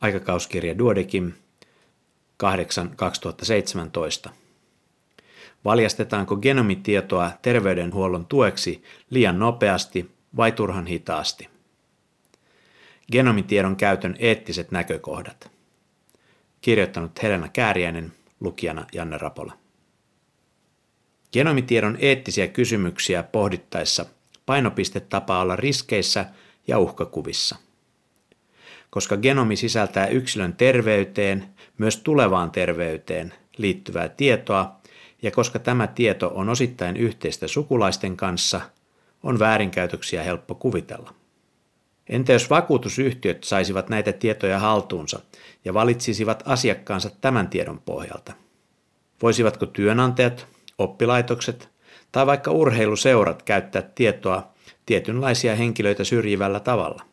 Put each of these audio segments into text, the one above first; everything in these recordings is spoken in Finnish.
aikakauskirja Duodekim 8.2017. Valjastetaanko genomitietoa terveydenhuollon tueksi liian nopeasti vai turhan hitaasti? Genomitiedon käytön eettiset näkökohdat. Kirjoittanut Helena Kääriäinen, lukijana Janne Rapola. Genomitiedon eettisiä kysymyksiä pohdittaessa painopiste tapaa olla riskeissä ja uhkakuvissa. Koska genomi sisältää yksilön terveyteen, myös tulevaan terveyteen liittyvää tietoa, ja koska tämä tieto on osittain yhteistä sukulaisten kanssa, on väärinkäytöksiä helppo kuvitella. Entä jos vakuutusyhtiöt saisivat näitä tietoja haltuunsa ja valitsisivat asiakkaansa tämän tiedon pohjalta? Voisivatko työnantajat, oppilaitokset tai vaikka urheiluseurat käyttää tietoa tietynlaisia henkilöitä syrjivällä tavalla?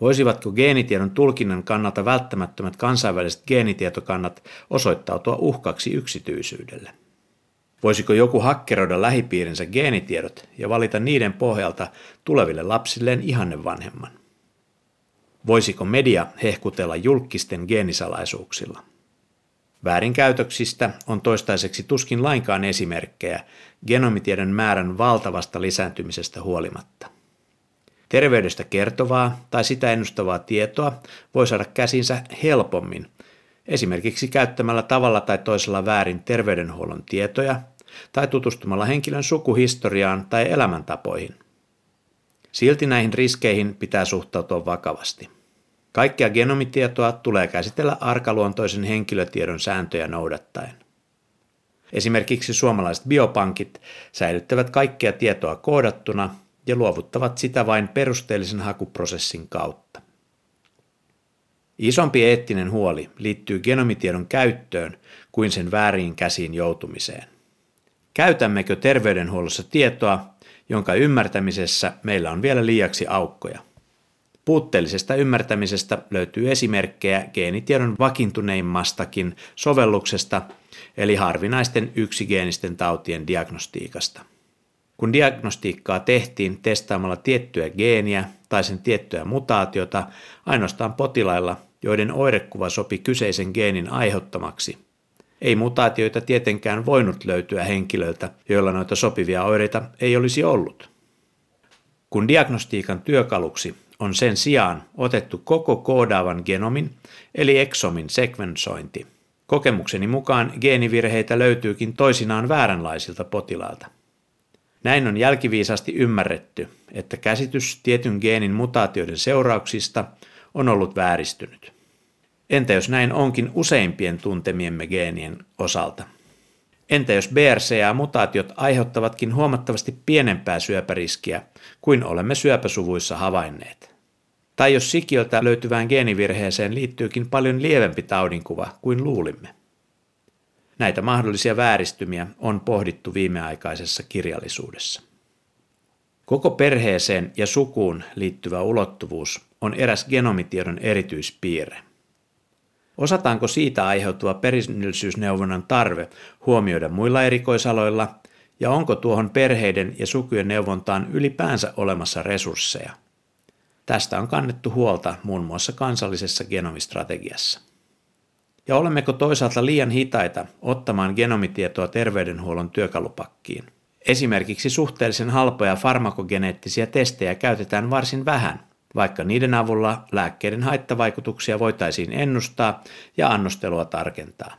Voisivatko geenitiedon tulkinnan kannalta välttämättömät kansainväliset geenitietokannat osoittautua uhkaksi yksityisyydelle? Voisiko joku hakkeroida lähipiirinsä geenitiedot ja valita niiden pohjalta tuleville lapsilleen ihanne vanhemman? Voisiko media hehkutella julkisten geenisalaisuuksilla? Väärinkäytöksistä on toistaiseksi tuskin lainkaan esimerkkejä genomitiedon määrän valtavasta lisääntymisestä huolimatta. Terveydestä kertovaa tai sitä ennustavaa tietoa voi saada käsinsä helpommin, esimerkiksi käyttämällä tavalla tai toisella väärin terveydenhuollon tietoja tai tutustumalla henkilön sukuhistoriaan tai elämäntapoihin. Silti näihin riskeihin pitää suhtautua vakavasti. Kaikkea genomitietoa tulee käsitellä arkaluontoisen henkilötiedon sääntöjä noudattaen. Esimerkiksi suomalaiset biopankit säilyttävät kaikkea tietoa koodattuna ja luovuttavat sitä vain perusteellisen hakuprosessin kautta. Isompi eettinen huoli liittyy genomitiedon käyttöön kuin sen väärin käsiin joutumiseen. Käytämmekö terveydenhuollossa tietoa, jonka ymmärtämisessä meillä on vielä liiaksi aukkoja? Puutteellisesta ymmärtämisestä löytyy esimerkkejä geenitiedon vakiintuneimmastakin sovelluksesta, eli harvinaisten yksigeenisten tautien diagnostiikasta. Kun diagnostiikkaa tehtiin testaamalla tiettyä geeniä tai sen tiettyä mutaatiota ainoastaan potilailla, joiden oirekuva sopi kyseisen geenin aiheuttamaksi, ei mutaatioita tietenkään voinut löytyä henkilöltä, joilla noita sopivia oireita ei olisi ollut. Kun diagnostiikan työkaluksi on sen sijaan otettu koko koodaavan genomin eli exomin sekvensointi, kokemukseni mukaan geenivirheitä löytyykin toisinaan vääränlaisilta potilailta. Näin on jälkiviisasti ymmärretty, että käsitys tietyn geenin mutaatioiden seurauksista on ollut vääristynyt. Entä jos näin onkin useimpien tuntemiemme geenien osalta? Entä jos BRCA-mutaatiot aiheuttavatkin huomattavasti pienempää syöpäriskiä kuin olemme syöpäsuvuissa havainneet? Tai jos sikiöltä löytyvään geenivirheeseen liittyykin paljon lievempi taudinkuva kuin luulimme? Näitä mahdollisia vääristymiä on pohdittu viimeaikaisessa kirjallisuudessa. Koko perheeseen ja sukuun liittyvä ulottuvuus on eräs genomitiedon erityispiirre. Osataanko siitä aiheutuva perinnöllisyysneuvonnan tarve huomioida muilla erikoisaloilla ja onko tuohon perheiden ja sukujen neuvontaan ylipäänsä olemassa resursseja? Tästä on kannettu huolta muun muassa kansallisessa genomistrategiassa. Ja olemmeko toisaalta liian hitaita ottamaan genomitietoa terveydenhuollon työkalupakkiin? Esimerkiksi suhteellisen halpoja farmakogeneettisiä testejä käytetään varsin vähän, vaikka niiden avulla lääkkeiden haittavaikutuksia voitaisiin ennustaa ja annostelua tarkentaa.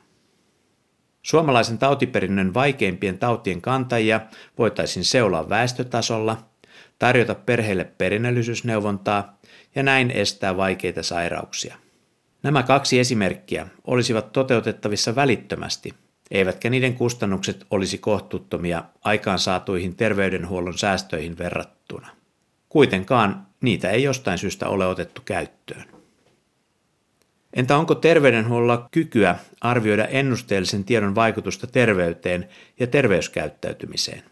Suomalaisen tautiperinnön vaikeimpien tautien kantajia voitaisiin seuloa väestötasolla, tarjota perheille perinnöllisyysneuvontaa ja näin estää vaikeita sairauksia. Nämä kaksi esimerkkiä olisivat toteutettavissa välittömästi, eivätkä niiden kustannukset olisi kohtuuttomia aikaansaatuihin terveydenhuollon säästöihin verrattuna. Kuitenkaan niitä ei jostain syystä ole otettu käyttöön. Entä onko terveydenhuollolla kykyä arvioida ennusteellisen tiedon vaikutusta terveyteen ja terveyskäyttäytymiseen?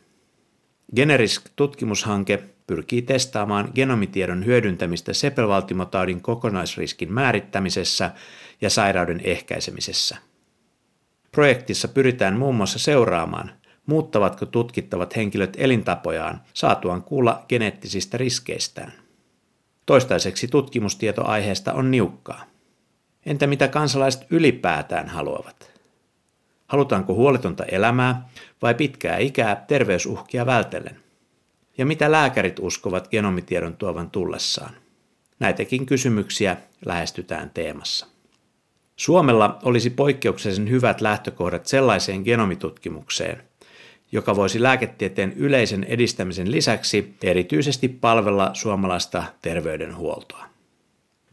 Generisk-tutkimushanke pyrkii testaamaan genomitiedon hyödyntämistä sepelvaltimotaudin kokonaisriskin määrittämisessä ja sairauden ehkäisemisessä. Projektissa pyritään muun muassa seuraamaan, muuttavatko tutkittavat henkilöt elintapojaan saatuaan kuulla geneettisistä riskeistään. Toistaiseksi tutkimustieto aiheesta on niukkaa. Entä mitä kansalaiset ylipäätään haluavat? Halutaanko huolitonta elämää vai pitkää ikää terveysuhkia vältellen? Ja mitä lääkärit uskovat genomitiedon tuovan tullessaan? Näitäkin kysymyksiä lähestytään teemassa. Suomella olisi poikkeuksellisen hyvät lähtökohdat sellaiseen genomitutkimukseen, joka voisi lääketieteen yleisen edistämisen lisäksi erityisesti palvella suomalaista terveydenhuoltoa.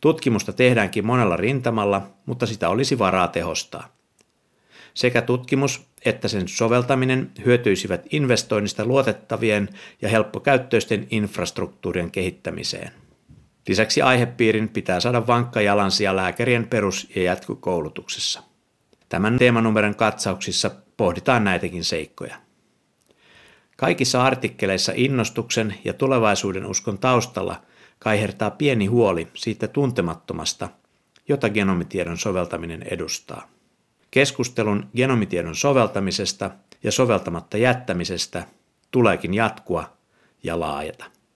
Tutkimusta tehdäänkin monella rintamalla, mutta sitä olisi varaa tehostaa. Sekä tutkimus että sen soveltaminen hyötyisivät investoinnista luotettavien ja helppokäyttöisten infrastruktuurien kehittämiseen. Lisäksi aihepiirin pitää saada vankka jalansia lääkärien perus- ja jatkokoulutuksessa. Tämän teemanumeron katsauksissa pohditaan näitäkin seikkoja. Kaikissa artikkeleissa innostuksen ja tulevaisuuden uskon taustalla kaihertaa pieni huoli siitä tuntemattomasta, jota genomitiedon soveltaminen edustaa. Keskustelun genomitiedon soveltamisesta ja soveltamatta jättämisestä tuleekin jatkua ja laajata.